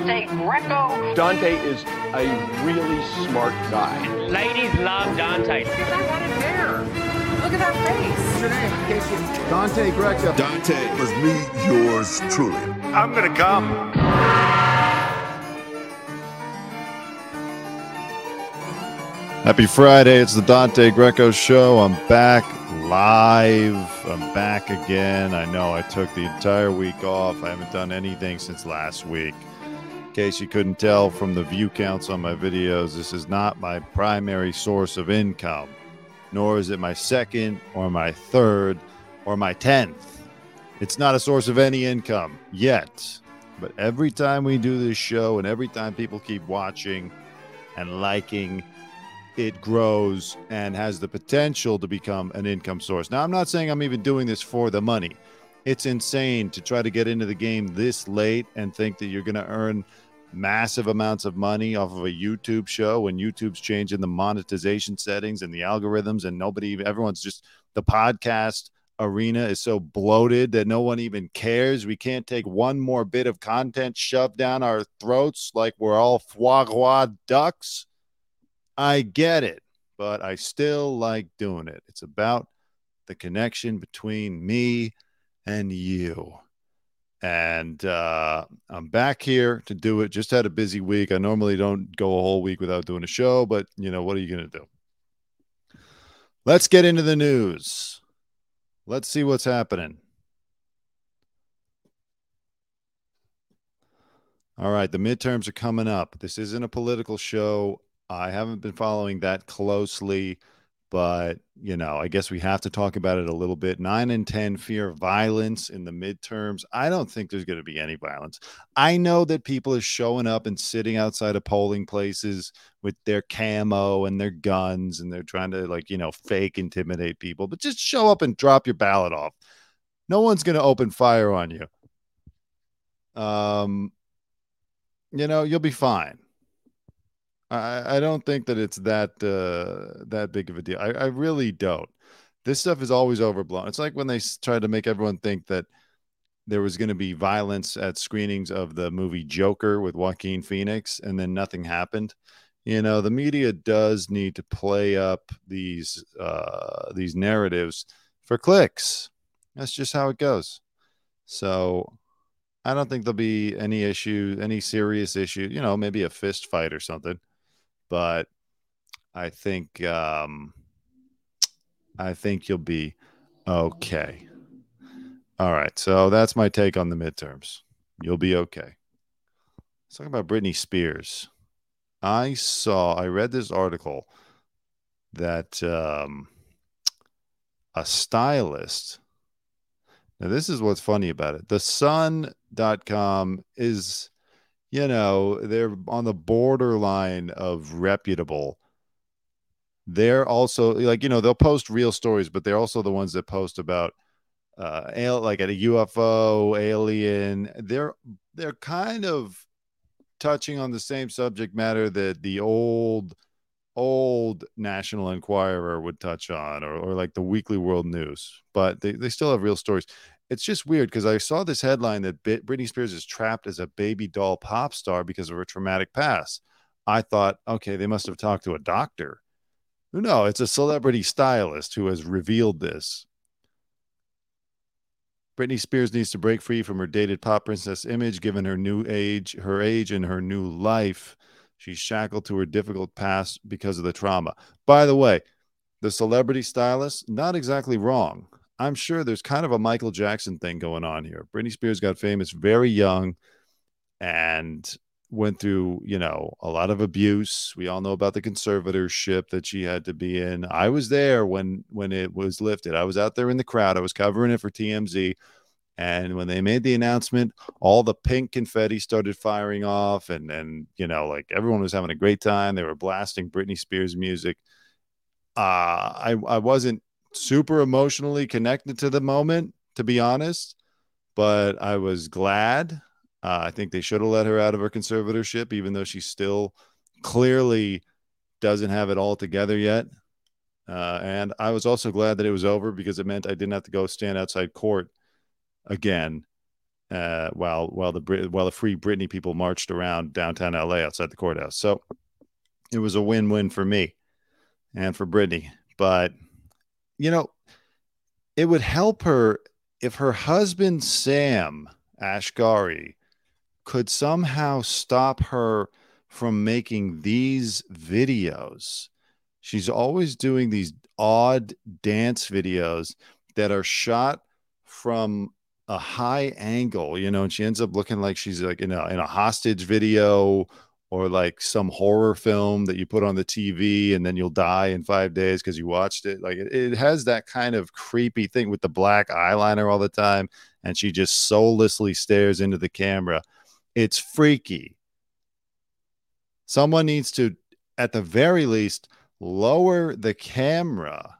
Dante Greco. Dante is a really smart guy. Ladies love Dante. Because I want it there. Look at that face. What's your name, Casey? Dante Greco. Dante was me, yours truly. I'm gonna come. Happy Friday. It's the Dante Greco Show. I'm back live. I'm back again. I know I took the entire week off. I haven't done anything since last week. In case you couldn't tell from the view counts on my videos, this is not my primary source of income, nor is it my second or my third or my tenth. It's not a source of any income yet. But every time we do this show and every time people keep watching and liking, it grows and has the potential to become an income source. Now, I'm not saying I'm even doing this for the money. It's insane to try to get into the game this late and think that you're going to earn massive amounts of money off of a YouTube show when YouTube's changing the monetization settings and the algorithms, and nobody, everyone's just the podcast arena is so bloated that no one even cares. We can't take one more bit of content shoved down our throats like we're all foie gras ducks. I get it, but I still like doing it. It's about the connection between me and you. And uh, I'm back here to do it. Just had a busy week. I normally don't go a whole week without doing a show, but you know, what are you going to do? Let's get into the news. Let's see what's happening. All right, the midterms are coming up. This isn't a political show. I haven't been following that closely, but you know, I guess we have to talk about it a little bit. Nine and 10 fear violence in the midterms. I don't think there's going to be any violence. I know that people are showing up and sitting outside of polling places with their camo and their guns and they're trying to, like, you know, fake intimidate people, but just show up and drop your ballot off. No one's going to open fire on you. Um, you know, you'll be fine. I, I don't think that it's that uh, that big of a deal. I, I really don't. This stuff is always overblown. It's like when they tried to make everyone think that there was going to be violence at screenings of the movie Joker with Joaquin Phoenix, and then nothing happened. You know, the media does need to play up these uh, these narratives for clicks. That's just how it goes. So I don't think there'll be any issue, any serious issue. You know, maybe a fist fight or something but I think um, I think you'll be okay. All right, so that's my take on the midterms. You'll be okay. Let's talk about Britney Spears. I saw, I read this article that um, a stylist. Now, this is what's funny about it. The Sun.com is you know, they're on the borderline of reputable. They're also like, you know, they'll post real stories, but they're also the ones that post about uh like at a UFO, alien. They're they're kind of touching on the same subject matter that the old old National Enquirer would touch on, or, or like the Weekly World News, but they, they still have real stories it's just weird because I saw this headline that Britney Spears is trapped as a baby doll pop star because of her traumatic past. I thought, okay, they must have talked to a doctor. No, it's a celebrity stylist who has revealed this. Britney Spears needs to break free from her dated pop princess image given her new age, her age and her new life. She's shackled to her difficult past because of the trauma. By the way, the celebrity stylist, not exactly wrong. I'm sure there's kind of a Michael Jackson thing going on here. Britney Spears got famous very young and went through, you know, a lot of abuse. We all know about the conservatorship that she had to be in. I was there when when it was lifted. I was out there in the crowd. I was covering it for TMZ. And when they made the announcement, all the pink confetti started firing off, and and you know, like everyone was having a great time. They were blasting Britney Spears music. Uh, I I wasn't super emotionally connected to the moment, to be honest, but I was glad. Uh, I think they should have let her out of her conservatorship, even though she still clearly doesn't have it all together yet. Uh, and I was also glad that it was over because it meant I didn't have to go stand outside court again uh, while while the while the Free Britney people marched around downtown LA outside the courthouse. So it was a win win for me and for Britney. But you know, it would help her if her husband Sam Asghari could somehow stop her from making these videos. She's always doing these odd dance videos that are shot from a high angle, you know, and she ends up looking like she's like in a in a hostage video or like some horror film that you put on the TV and then you'll die in five days because you watched it. Like it, it, has that kind of creepy thing with the black eyeliner all the time. And she just soullessly stares into the camera. It's freaky. Someone needs to, at the very least, lower the camera.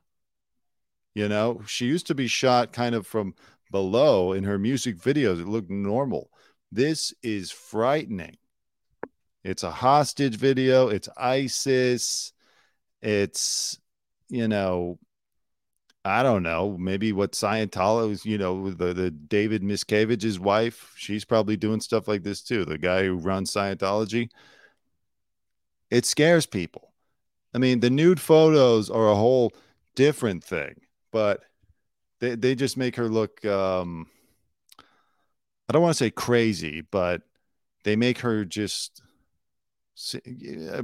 You know, she used to be shot kind of from below in her music videos. It looked normal. This is frightening. It's a hostage video. It's ISIS. It's, you know, I don't know, maybe what Scientology, you know, the, the David Miscavige's wife, she's probably doing stuff like this too. The guy who runs Scientology. It scares people. I mean, the nude photos are a whole different thing, but they, they just make her look um I don't want to say crazy, but they make her just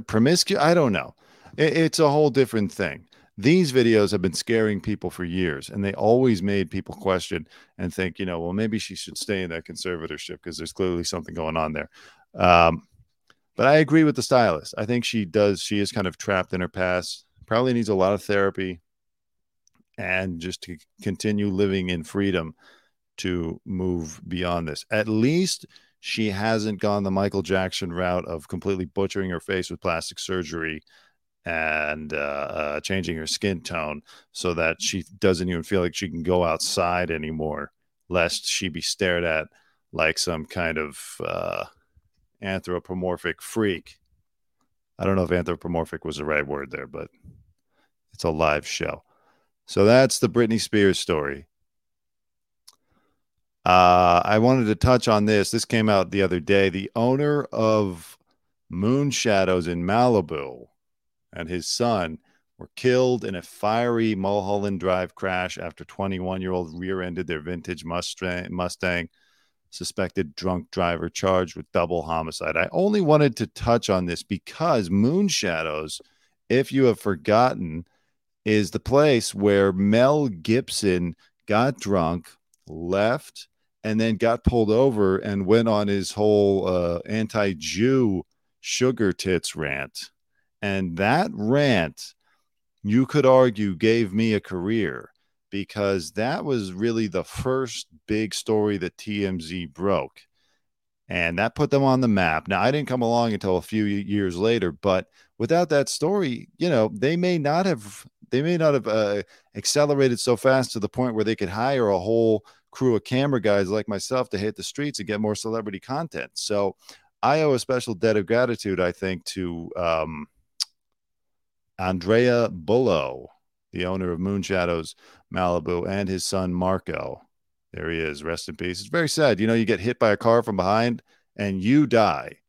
promiscuous. I don't know. It, it's a whole different thing. These videos have been scaring people for years, and they always made people question and think, you know, well, maybe she should stay in that conservatorship because there's clearly something going on there. Um, but I agree with the stylist. I think she does. She is kind of trapped in her past. Probably needs a lot of therapy, and just to continue living in freedom to move beyond this. At least she hasn't gone the Michael Jackson route of completely butchering her face with plastic surgery and uh, uh, changing her skin tone so that she doesn't even feel like she can go outside anymore, lest she be stared at like some kind of uh, anthropomorphic freak. I don't know if anthropomorphic was the right word there, but it's a live show. So that's the Britney Spears story. Uh, I wanted to touch on this. This came out the other day. The owner of Moon Shadows in Malibu and his son were killed in a fiery Mulholland Drive crash after 21 year old rear ended their vintage Mustang, Mustang. Suspected drunk driver charged with double homicide. I only wanted to touch on this because Moon Shadows, if you have forgotten, is the place where Mel Gibson got drunk, left, and then got pulled over and went on his whole uh, anti-Jew sugar tits rant. And that rant, you could argue, gave me a career because that was really the first big story that TMZ broke. And that put them on the map. Now, I didn't come along until a few years later, but without that story, you know, they may not have they may not have uh, accelerated so fast to the point where they could hire a whole crew of camera guys like myself to hit the streets and get more celebrity content. So I owe a special debt of gratitude, I think, to um, Andrea Bullo, the owner of Moon Shadows Malibu, and his son Marco. There he is. Rest in peace. It's very sad. You know, you get hit by a car from behind and you die.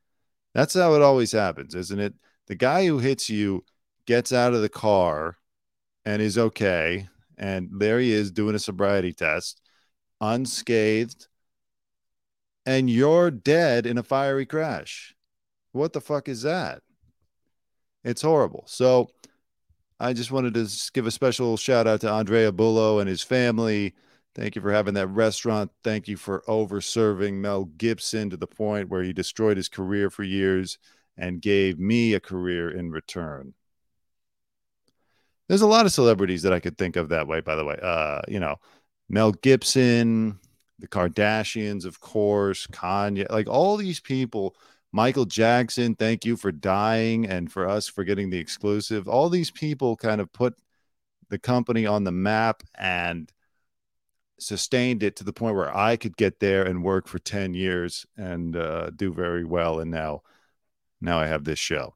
That's how it always happens, isn't it? The guy who hits you gets out of the car and is okay. And there he is doing a sobriety test unscathed, and you're dead in a fiery crash. What the fuck is that? It's horrible. So I just wanted to give a special shout out to Andrea Bullo and his family. Thank you for having that restaurant. Thank you for overserving Mel Gibson to the point where he destroyed his career for years and gave me a career in return. There's a lot of celebrities that I could think of that way, by the way. Uh, you know, Mel Gibson, the Kardashians, of course, Kanye, like all these people. Michael Jackson, thank you for dying and for us for getting the exclusive. All these people kind of put the company on the map and sustained it to the point where I could get there and work for 10 years and uh, do very well. And now, now I have this show.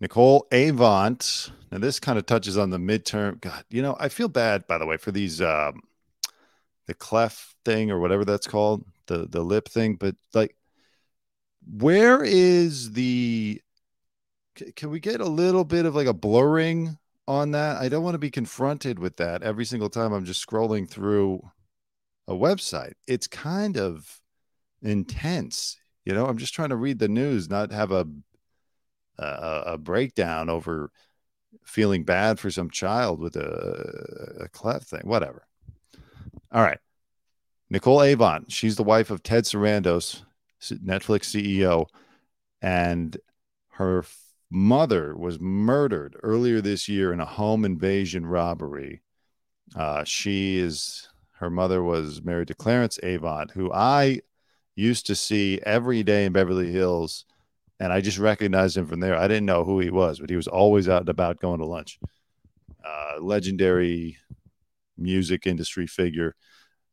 Nicole Avant. Now this kind of touches on the midterm. God, you know, I feel bad by the way for these um, the clef thing or whatever that's called, the the lip thing. But like, where is the? c- Can we get a little bit of like a blurring on that? I don't want to be confronted with that every single time I'm just scrolling through a website. It's kind of intense, you know. I'm just trying to read the news, not have a a, a breakdown over feeling bad for some child with a, a cleft thing, whatever. All right. Nicole Avant, she's the wife of Ted Sarandos, Netflix CEO, and her mother was murdered earlier this year in a home invasion robbery. Uh, she is, her mother was married to Clarence Avant, who I used to see every day in Beverly Hills and I just recognized him from there. I didn't know who he was, but he was always out and about going to lunch. Uh, legendary music industry figure.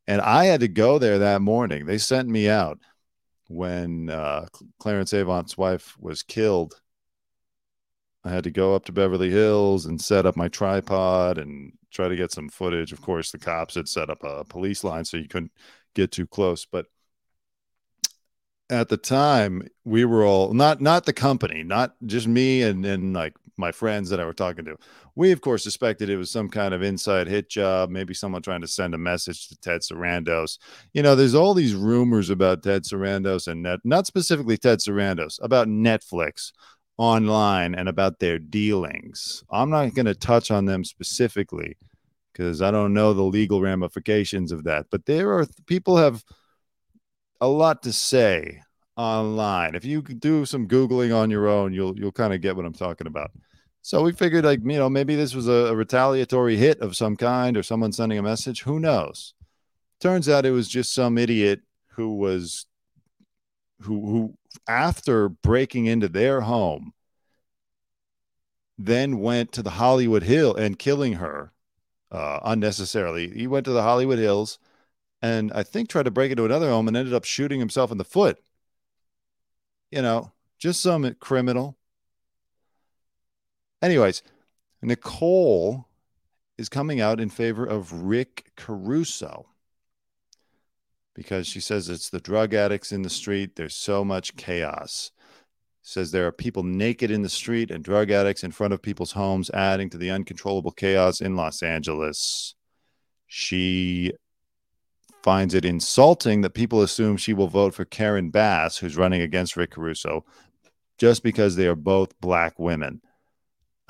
And I had to go there that morning. They sent me out when uh, Clarence Avant's wife was killed. I had to go up to Beverly Hills and set up my tripod and try to get some footage. Of course, the cops had set up a police line so you couldn't get too close. But at the time we were all not not the company not just me and and like my friends that i were talking to. We of course suspected it was some kind of inside hit job maybe someone trying to send a message to ted sarandos. You know there's all these rumors about ted sarandos and net not specifically ted sarandos about netflix online and about their dealings. I'm not going to touch on them specifically because i don't know the legal ramifications of that but there are people have a lot to say online. If you do some googling on your own, you'll you'll kind of get what I'm talking about. So we figured, like you know, maybe this was a, a, retaliatory hit of some kind, or someone sending a message. Who knows? Turns out it was just some idiot who was who who after breaking into their home, then went to the Hollywood Hill and killing her uh, unnecessarily. He went to the Hollywood Hills and I think tried to break into another home and ended up shooting himself in the foot. You know, just some criminal. Anyways, Nicole is coming out in favor of Rick Caruso because she says it's the drug addicts in the street. There's so much chaos. Says there are people naked in the street and drug addicts in front of people's homes, adding to the uncontrollable chaos in Los Angeles. She finds it insulting that people assume she will vote for Karen Bass, who's running against Rick Caruso, just because they are both black women.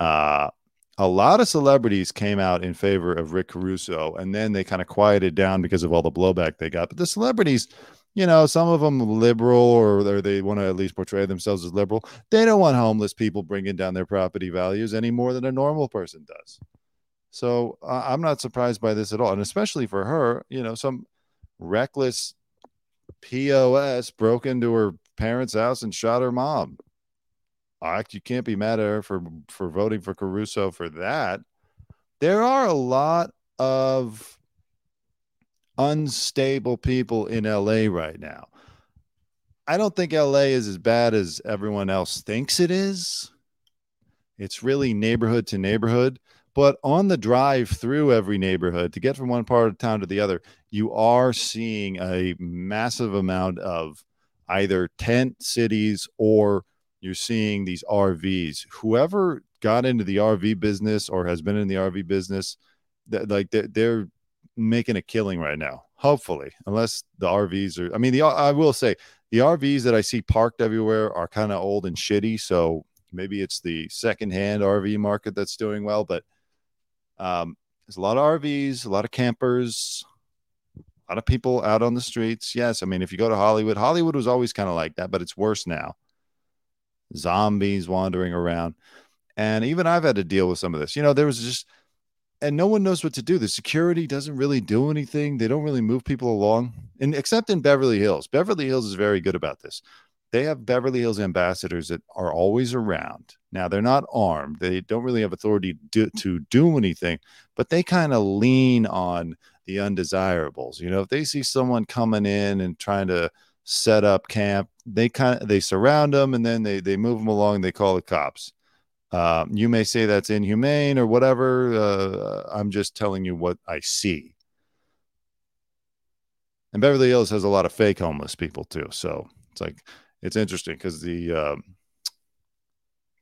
Uh, a lot of celebrities came out in favor of Rick Caruso, and then they kind of quieted down because of all the blowback they got. But the celebrities, you know, some of them liberal or, they want to at least portray themselves as liberal. They don't want homeless people bringing down their property values any more than a normal person does. So uh, I'm not surprised by this at all, and especially for her, you know, some reckless POS broke into her parents' house and shot her mom. Act you can't be mad at her for for voting for Caruso for that. There are a lot of unstable people in LA right now. I don't think LA is as bad as everyone else thinks it is. It's really neighborhood to neighborhood. But on the drive through every neighborhood to get from one part of town to the other, you are seeing a massive amount of either tent cities or you're seeing these RVs. Whoever got into the RV business or has been in the RV business, that like they're, they're making a killing right now. Hopefully, unless the RVs are. I mean, the I will say the RVs that I see parked everywhere are kind of old and shitty. So maybe it's the secondhand RV market that's doing well, but um, there's a lot of RVs, a lot of campers, a lot of people out on the streets. Yes, I mean, if you go to Hollywood, Hollywood was always kind of like that, but it's worse now. Zombies wandering around. And even I've had to deal with some of this. You know, there was just, and no one knows what to do. The security doesn't really do anything. They don't really move people along, and except in Beverly Hills. Beverly Hills is very good about this. They have Beverly Hills ambassadors that are always around. Now they're not armed. They don't really have authority to do, to do anything, but they kind of lean on the undesirables. You know, if they see someone coming in and trying to set up camp, they kind of they surround them and then they they move them along. They call the cops. Um, you may say that's inhumane or whatever. Uh, I'm just telling you what I see. And Beverly Hills has a lot of fake homeless people too. So it's like it's interesting because the um,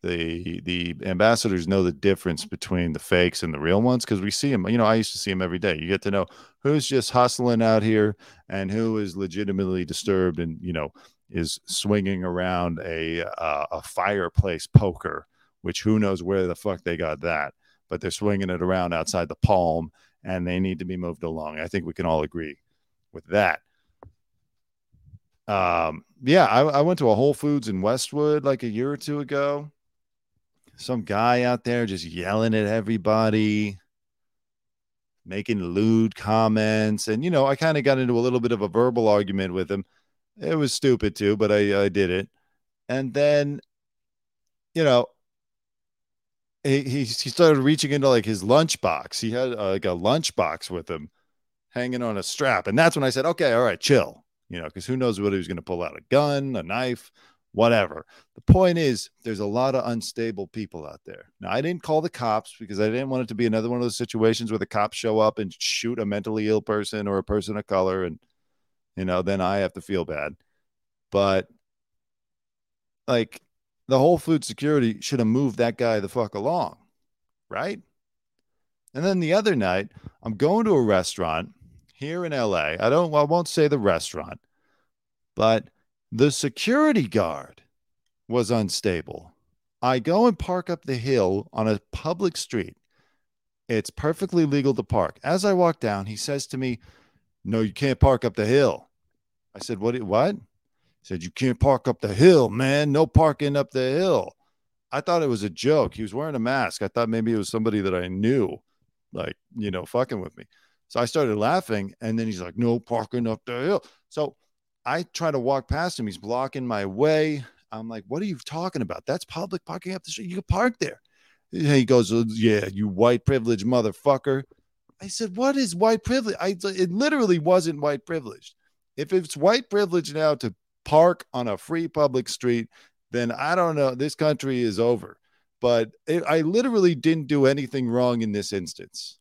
the the ambassadors know the difference between the fakes and the real ones because we see them. You know, I used to see them every day. You get to know who's just hustling out here and who is legitimately disturbed and you know is swinging around a uh, a fireplace poker, which who knows where the fuck they got that, but they're swinging it around outside the palm and they need to be moved along. I think we can all agree with that. Um, yeah, I, I went to a Whole Foods in Westwood like a year or two ago some guy out there just yelling at everybody, making lewd comments. And, you know, I kind of got into a little bit of a verbal argument with him. It was stupid too, but I, I did it. And then, you know, he, he, he started reaching into like his lunchbox. He had uh, like a lunchbox with him hanging on a strap. And that's when I said, okay, all right, chill, you know, because who knows what he was going to pull out a gun, a knife, whatever. The point is, there's a lot of unstable people out there. Now, I didn't call the cops because I didn't want it to be another one of those situations where the cops show up and shoot a mentally ill person or a person of color, and you know, then I have to feel bad. But like the whole food security should have moved that guy the fuck along, right? And then the other night, I'm going to a restaurant here in LA. I don't I won't say the restaurant, but the security guard was unstable. I go and park up the hill on a public street. It's perfectly legal to park. As I walk down, he says to me, No, you can't park up the hill. I said, What? What? He said, You can't park up the hill, man. No parking up the hill. I thought it was a joke. He was wearing a mask. I thought maybe it was somebody that I knew, like, you know, fucking with me. So I started laughing. And then he's like, No parking up the hill. So I try to walk past him. He's blocking my way. I'm like, what are you talking about? That's public parking up the street. You can park there. He goes, oh, yeah, you white privilege motherfucker. I said, what is white privilege? I it literally wasn't white privilege. If it's white privilege now to park on a free public street, then I don't know. This country is over. But it, I literally didn't do anything wrong in this instance.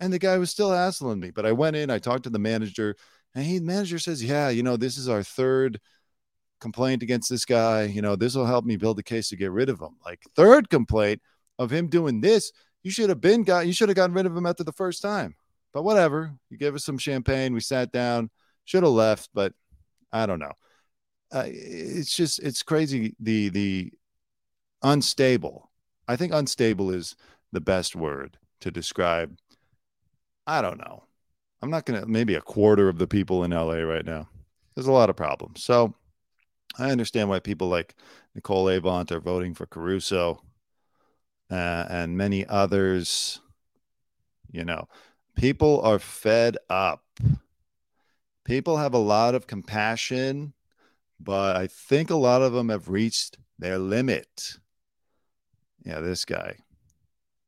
And the guy was still hassling me. But I went in, I talked to the manager. And he, the manager says, Yeah, you know, this is our third complaint against this guy. You know, this will help me build a case to get rid of him. Like, third complaint of him doing this, you should have been got, you should have gotten rid of him after the first time. But whatever. You gave us some champagne. We sat down, should have left, but I don't know. Uh, it's just, it's crazy. The, the unstable, I think unstable is the best word to describe. I don't know I'm not going to, maybe a quarter of the people in LA right now. There's a lot of problems. So I understand why people like Nicole Avant are voting for Caruso uh, and many others. You know, people are fed up. People have a lot of compassion, but I think a lot of them have reached their limit. Yeah, this guy.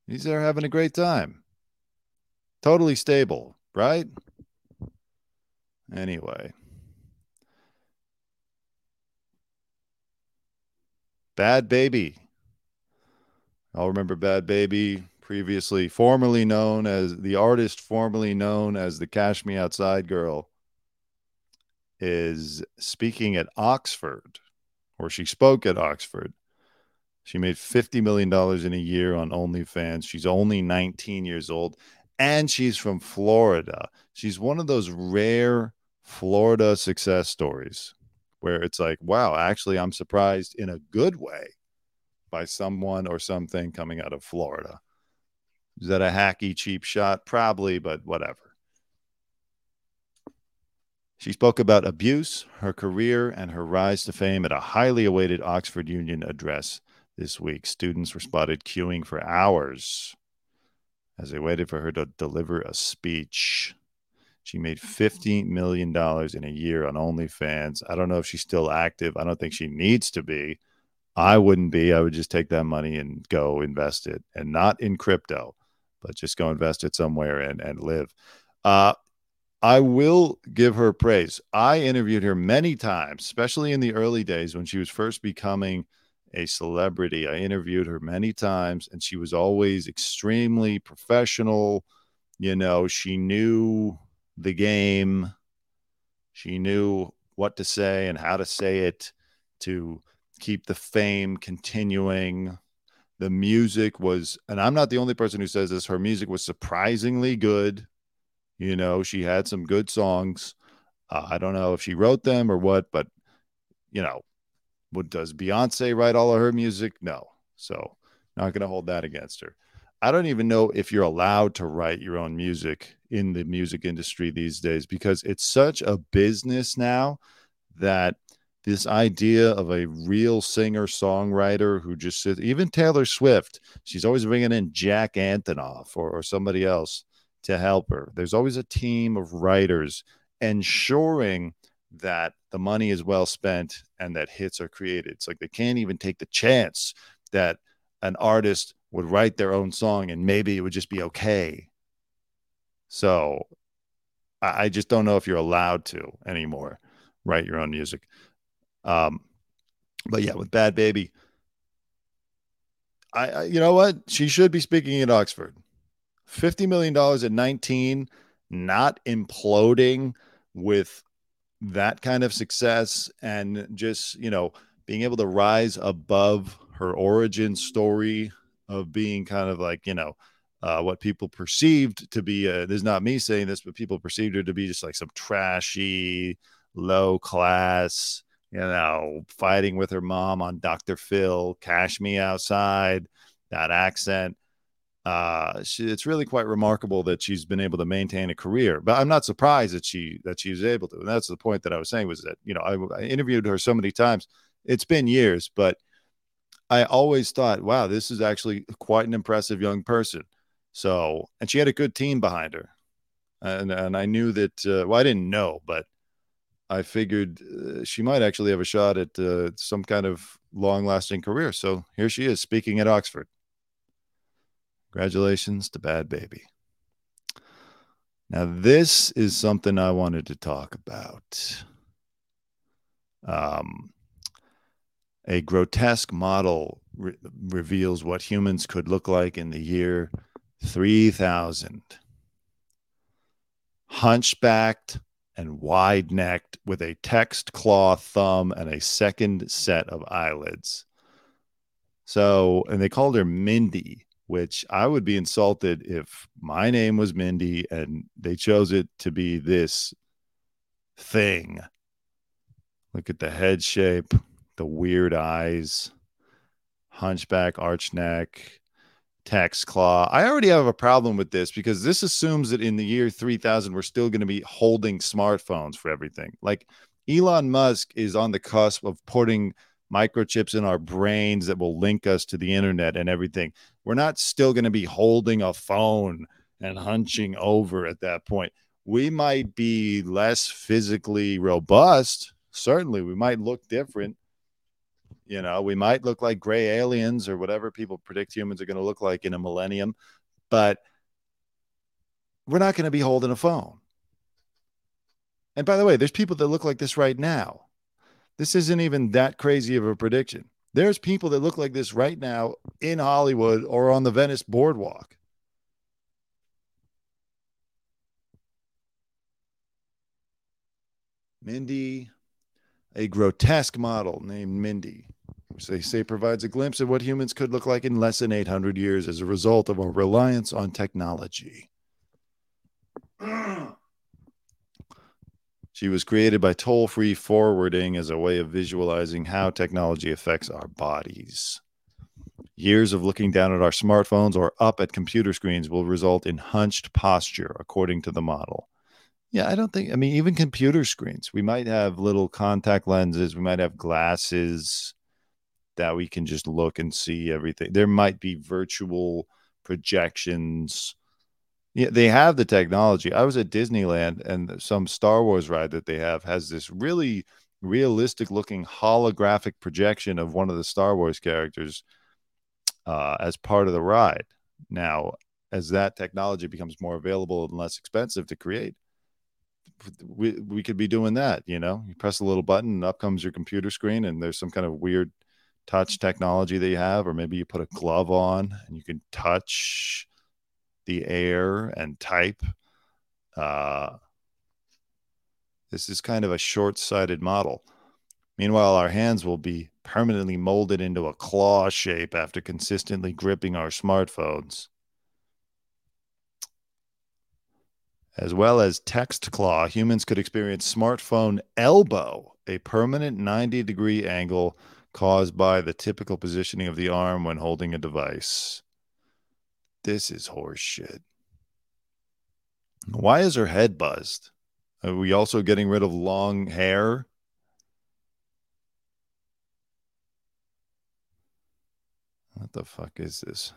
He's there having a great time. Totally stable right? Anyway. Bhad Bhabie. I'll remember Bhad Bhabie previously formerly known as the artist formerly known as the Cash Me Outside Girl, is speaking at Oxford, or she spoke at Oxford. She made $50 million in a year on OnlyFans. She's only 19 years old and she's from Florida. She's one of those rare Florida success stories where it's like, wow, actually, I'm surprised in a good way by someone or something coming out of Florida. Is that a hacky, cheap shot? Probably, but whatever. She spoke about abuse, her career, and her rise to fame at a highly awaited Oxford Union address this week. Students were spotted queuing for hours as they waited for her to deliver a speech. She made $15 million in a year on OnlyFans. I don't know if she's still active. I don't think she needs to be. I wouldn't be. I would just take that money and go invest it and not in crypto, but just go invest it somewhere and, and live. Uh, I will give her praise. I interviewed her many times, especially in the early days when she was first becoming – a celebrity. I interviewed her many times, and she was always extremely professional. You know, she knew the game. She knew what to say and how to say it to keep the fame continuing. The music was, and I'm not the only person who says this, her music was surprisingly good. You know, she had some good songs. Uh, I don't know if she wrote them or what, but, you know, what does Beyonce write all of her music? No. So, not going to hold that against her. I don't even know if you're allowed to write your own music in the music industry these days because it's such a business now that this idea of a real singer songwriter who just sits, even Taylor Swift, she's always bringing in Jack Antonoff or, or somebody else to help her. There's always a team of writers ensuring that the money is well spent and that hits are created. It's like they can't even take the chance that an artist would write their own song and maybe it would just be okay. So I, just don't know if you're allowed to anymore write your own music. Um, but yeah, with Bhad Bhabie, I, I you know what? She should be speaking at Oxford. $50 million at 19, not imploding with that kind of success and just, you know, being able to rise above her origin story of being kind of like, you know, uh, what people perceived to be, this is not me saying this, but people perceived her to be just like some trashy, low class, you know, fighting with her mom on Dr. Phil, Cash Me Outside, that accent. Uh, she, it's really quite remarkable that she's been able to maintain a career. But I'm not surprised that she that she's able to. And that's the point that I was saying was that you know I, I interviewed her so many times. It's been years, but I always thought, wow, this is actually quite an impressive young person. So, and she had a good team behind her, and and I knew that. Uh, well, I didn't know, but I figured uh, she might actually have a shot at uh, some kind of long lasting career. So here she is speaking at Oxford. Congratulations to Bhad Bhabie. Now, this is something I wanted to talk about. Um, a grotesque model re- reveals what humans could look like in the year 3000. Hunchbacked, and wide necked with a text claw thumb and a second set of eyelids. So, and they called her Mindy, which I would be insulted if my name was Mindy and they chose it to be this thing. Look at the head shape, the weird eyes, hunchback, arch neck, text claw. I already have a problem with this because this assumes that in the year 3000 we're still going to be holding smartphones for everything. Like Elon Musk is on the cusp of putting microchips in our brains that will link us to the internet and everything. We're not still going to be holding a phone and hunching over at that point. We might be less physically robust. Certainly, we might look different, you know, we might look like gray aliens or whatever people predict humans are going to look like in a millennium, but we're not going to be holding a phone. And by the way, there's people that look like this right now. This isn't even that crazy of a prediction. There's people that look like this right now in Hollywood or on the Venice boardwalk. Mindy, a grotesque model named Mindy which they say provides a glimpse of what humans could look like in less than 800 years as a result of our reliance on technology. she was created by toll free forwarding as a way of visualizing how technology affects our bodies. Years of looking down at our smartphones or up at computer screens will result in hunched posture, according to the model. Yeah, I don't think, I mean, even computer screens, we might have little contact lenses, we might have glasses that we can just look and see everything. There might be virtual projections. Yeah, they have the technology. I was at Disneyland and some Star Wars ride that they have has this really realistic looking holographic projection of one of the Star Wars characters uh, as part of the ride. Now, as that technology becomes more available and less expensive to create, we, we could be doing that. You know, you press a little button and up comes your computer screen, and there's some kind of weird touch technology that you have, or maybe you put a glove on and you can touch the air and type. Uh, This is kind of a short sighted model. Meanwhile, our hands will be permanently molded into a claw shape after consistently gripping our smartphones. As well as text claw, humans could experience smartphone elbow, a permanent 90 degree angle caused by the typical positioning of the arm when holding a device. This is horseshit. Why is her head buzzed? Are we also getting rid of long hair? What the fuck is this?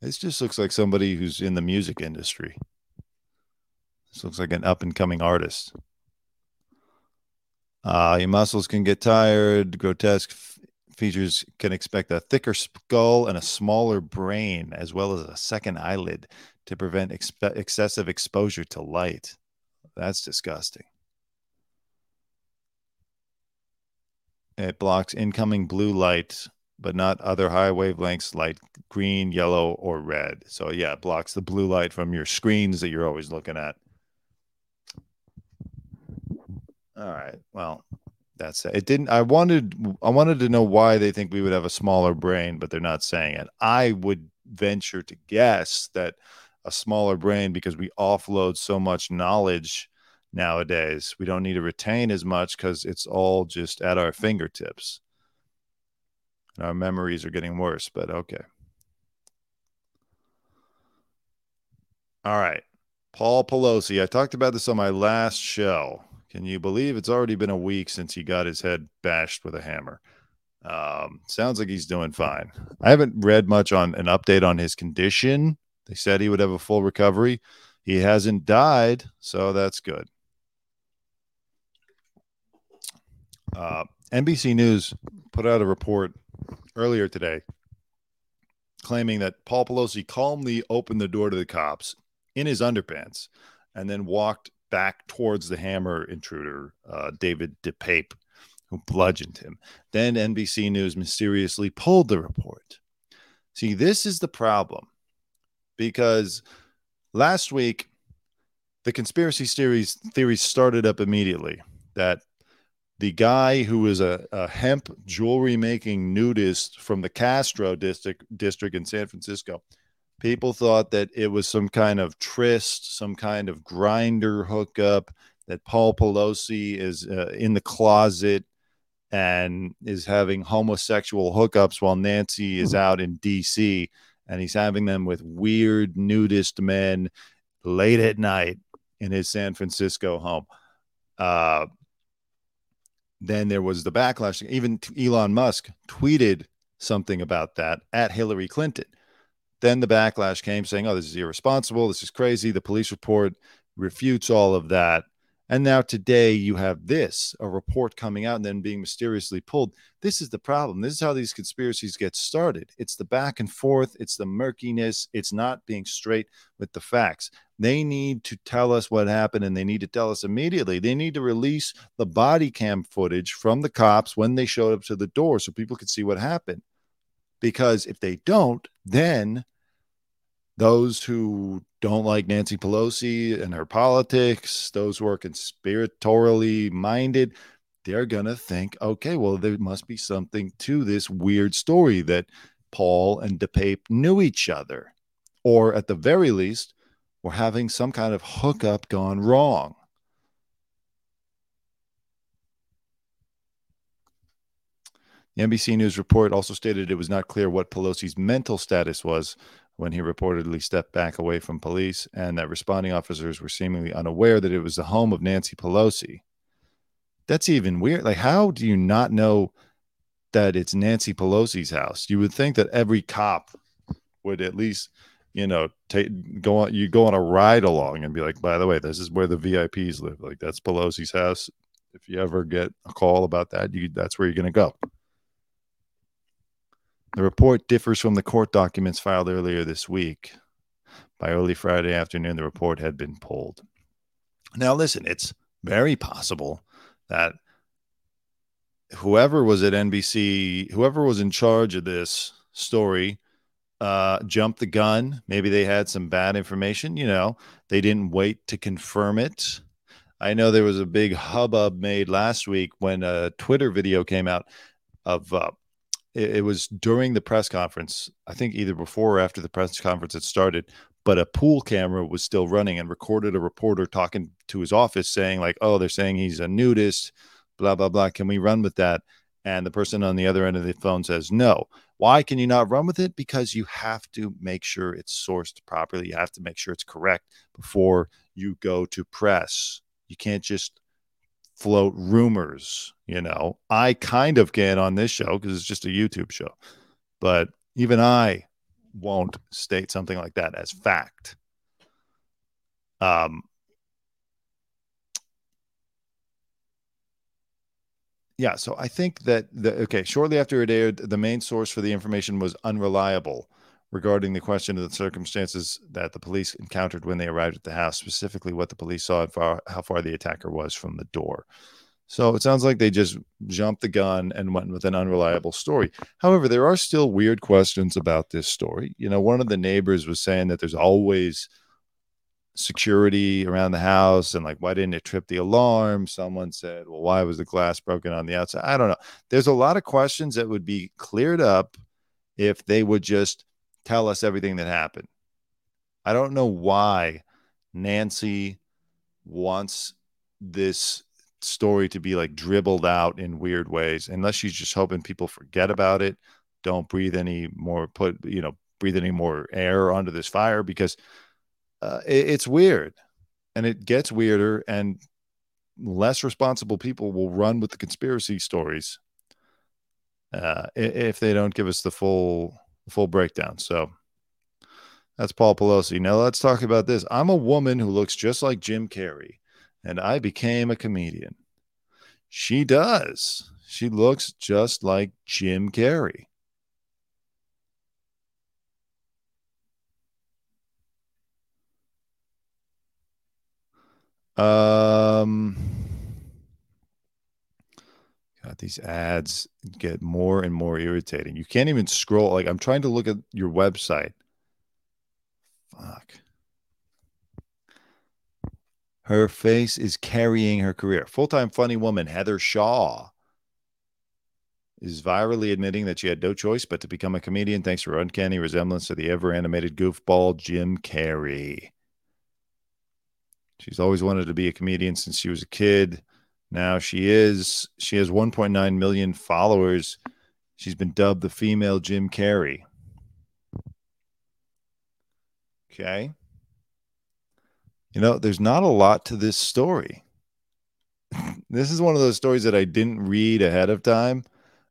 This just looks like somebody who's in the music industry. This looks like an up and coming artist. Uh, your muscles can get tired. Grotesque features can expect a thicker skull and a smaller brain, as well as a second eyelid to prevent excessive exposure to light. That's disgusting. It blocks incoming blue light, but not other high wavelengths like green, yellow, or red. So, yeah, it blocks the blue light from your screens that you're always looking at. All right. Well, that's it. it. Didn't I wanted I wanted to know why they think we would have a smaller brain, but they're not saying it. I would venture to guess that a smaller brain because we offload so much knowledge nowadays. We don't need to retain as much because it's all just at our fingertips. And our memories are getting worse, but okay. All right. Paul Pelosi. I talked about this on my last show. Can you believe it's already been a week since he got his head bashed with a hammer? Um, sounds like he's doing fine. I haven't read much on an update on his condition. They said he would have a full recovery. He hasn't died, so that's good. Uh, NBC News put out a report earlier today claiming that Paul Pelosi calmly opened the door to the cops in his underpants and then walked back towards the hammer intruder, uh, David DePape, who bludgeoned him. Then NBC News mysteriously pulled the report. See, this is the problem because last week the conspiracy theories theories started up immediately that the guy who was a, a hemp jewelry making nudist from the Castro district district in San Francisco People thought that it was some kind of tryst, some kind of Grindr hookup, that Paul Pelosi is uh, in the closet and is having homosexual hookups while Nancy is hmm. out in DC and he's having them with weird nudist men late at night in his San Francisco home. Uh, then there was the backlash. Even Elon Musk tweeted something about that at Hillary Clinton. Then the backlash came saying, oh, this is irresponsible. This is crazy. The police report refutes all of that. And now today you have this a report coming out and then being mysteriously pulled. This is the problem. This is how these conspiracies get started. It's the back and forth, it's the murkiness, it's not being straight with the facts. They need to tell us what happened and they need to tell us immediately. They need to release the body cam footage from the cops when they showed up to the door so people could see what happened. Because if they don't, then those who don't like Nancy Pelosi and her politics, those who are conspiratorially minded, they're going to think, okay, well, there must be something to this weird story that Paul and DePape knew each other. Or at the very least, we're having some kind of hookup gone wrong. The NBC News report also stated it was not clear what Pelosi's mental status was when he reportedly stepped back away from police, and that responding officers were seemingly unaware that it was the home of Nancy Pelosi. That's even weird. Like, how do you not know that it's Nancy Pelosi's house? You would think that every cop would at least, you know, take go on. You go on a ride along and be like, by the way, this is where the VIPs live. Like, that's Pelosi's house. If you ever get a call about that, you that's where you're to go. The report differs from the court documents filed earlier this week. By early Friday afternoon, the report had been pulled. Now, listen, it's very possible that whoever was at NBC, whoever was in charge of this story, uh, jumped the gun. Maybe they had some bad information. You know, they didn't wait to confirm it. I know there was a big hubbub made last week when a Twitter video came out of uh, it, it was during the press conference. I think either before or after the press conference had started, but a pool camera was still running and recorded a reporter talking to his office saying like, "Oh, they're saying he's a nudist." Blah blah blah. Can we run with that? And the person on the other end of the phone says, "No." Why can you not run with it? Because you have to make sure it's sourced properly. You have to make sure it's correct before you go to press. You can't just float rumors, you know. I kind of can on this show because it's just a YouTube show. But even I won't state something like that as fact. Um yeah, so I think that the okay, shortly after it aired, the main source for the information was unreliable regarding the question of the circumstances that the police encountered when they arrived at the house, specifically what the police saw and far, how far the attacker was from the door. So it sounds like they just jumped the gun and went with an unreliable story. However, there are still weird questions about this story. You know, one of the neighbors was saying that there's always security around the house and like why didn't it trip the alarm someone said well why was the glass broken on the outside i don't know there's a lot of questions that would be cleared up if they would just tell us everything that happened. I don't know why nancy wants this story to be like dribbled out in weird ways unless she's just hoping people forget about it don't breathe any more put you know breathe any more air onto this fire because uh, it, it's weird. And it gets weirder and less responsible people will run with the conspiracy stories uh, if they don't give us the full full breakdown. So that's paul pelosi. Now let's talk about this. I'm a woman who looks just like jim carrey and i became a comedian. She does. She looks just like jim carrey. Um, God, these ads get more and more irritating. You can't even scroll. Like I'm trying to look at your website. Fuck. Her face is carrying her career. Full time funny woman Heather Shaw is virally admitting that she had no choice but to become a comedian thanks to her uncanny resemblance to the ever animated goofball Jim Carrey. She's always wanted to be a comedian since she was a kid. Now she is. She has 1.9 million followers. She's been dubbed the female Jim Carrey. Okay. You know, there's not a lot to this story. this is one of those stories that I didn't read ahead of time.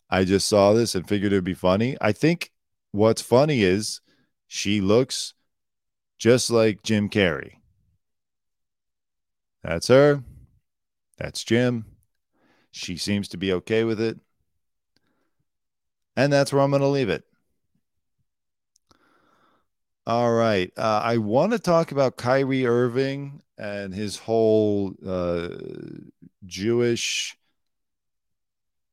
I just saw this and figured it'd be funny. I think what's funny is she looks just like Jim Carrey. That's her. That's Jim. She seems to be okay with it. And that's where I'm going to leave it. All right. Uh, I want to talk about Kyrie Irving and his whole uh, Jewish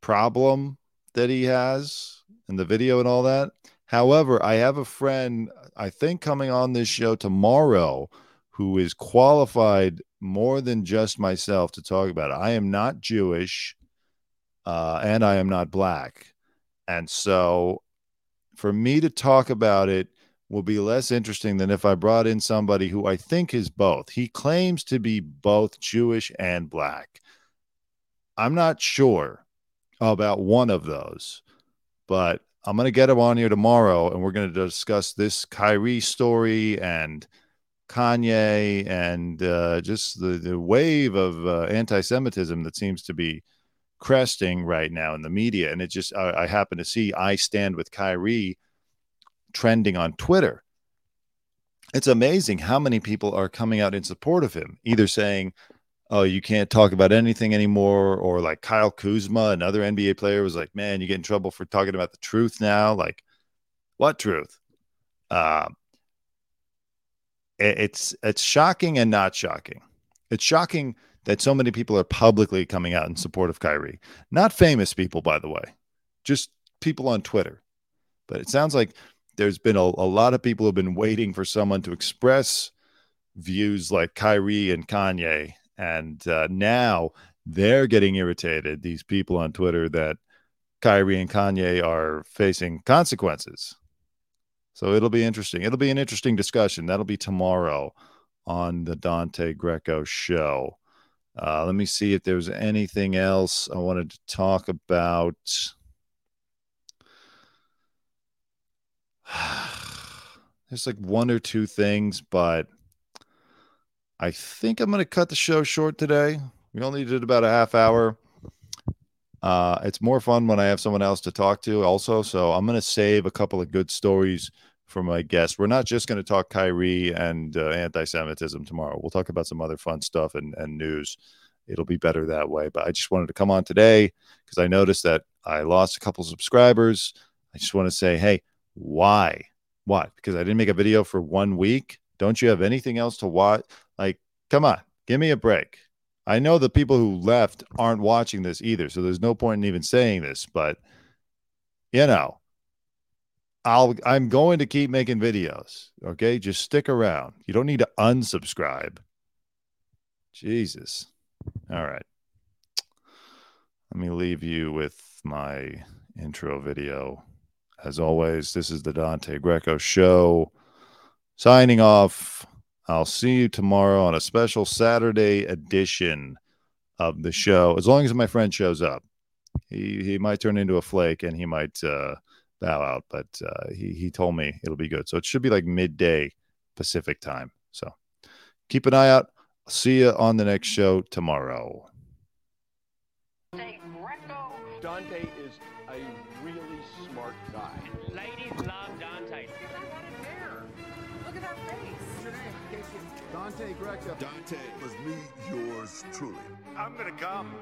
problem that he has in the video and all that. However, I have a friend, I think, coming on this show tomorrow who is qualified more than just myself to talk about it. I am not Jewish uh, and I am not black. And so for me to talk about it will be less interesting than if I brought in somebody who I think is both. He claims to be both Jewish and black. I'm not sure about one of those, but I'm going to get him on here tomorrow and we're going to discuss this Kyrie story and Kanye and uh, just the, the wave of uh, anti Semitism that seems to be cresting right now in the media. And it just, I, I happen to see I Stand with Kyrie trending on Twitter. It's amazing how many people are coming out in support of him, either saying, oh, you can't talk about anything anymore, or like Kyle Kuzma, another NBA player, was like, man, you get in trouble for talking about the truth now. Like, what truth? Uh, it's it's shocking and not shocking. It's shocking that so many people are publicly coming out in support of Kyrie. Not famous people, by the way, just people on Twitter. But it sounds like there's been a, a lot of people have been waiting for someone to express views like Kyrie and Kanye. And uh, now they're getting irritated, these people on Twitter, that Kyrie and Kanye are facing consequences. So it'll be interesting. It'll be an interesting discussion. That'll be tomorrow on the Dante Greco show. Uh, let me see if there's anything else I wanted to talk about. There's like one or two things, but I think I'm going to cut the show short today. We only did about a half hour. Uh, it's more fun when I have someone else to talk to, also. So I'm going to save a couple of good stories for my guests. We're not just going to talk Kyrie and uh, anti-Semitism tomorrow. We'll talk about some other fun stuff and, and news. It'll be better that way. But I just wanted to come on today because I noticed that I lost a couple subscribers. I just want to say, hey, why? Why? Because I didn't make a video for one week. Don't you have anything else to watch? Like, come on, give me a break. I know the people who left aren't watching this either, so there's no point in even saying this, but you know, I'll I'm going to keep making videos. Okay, just stick around. You don't need to unsubscribe. Jesus. All right. Let me leave you with my intro video. As always, this is the Dante Greco show. Signing off. I'll see you tomorrow on a special Saturday edition of the show. As long as my friend shows up, he he might turn into a flake and he might uh, bow out, but uh, he he told me it'll be good. So it should be like midday Pacific time. So keep an eye out. I'll see you on the next show tomorrow. Dante Dante Greco. Dante was me, yours truly. I'm gonna come.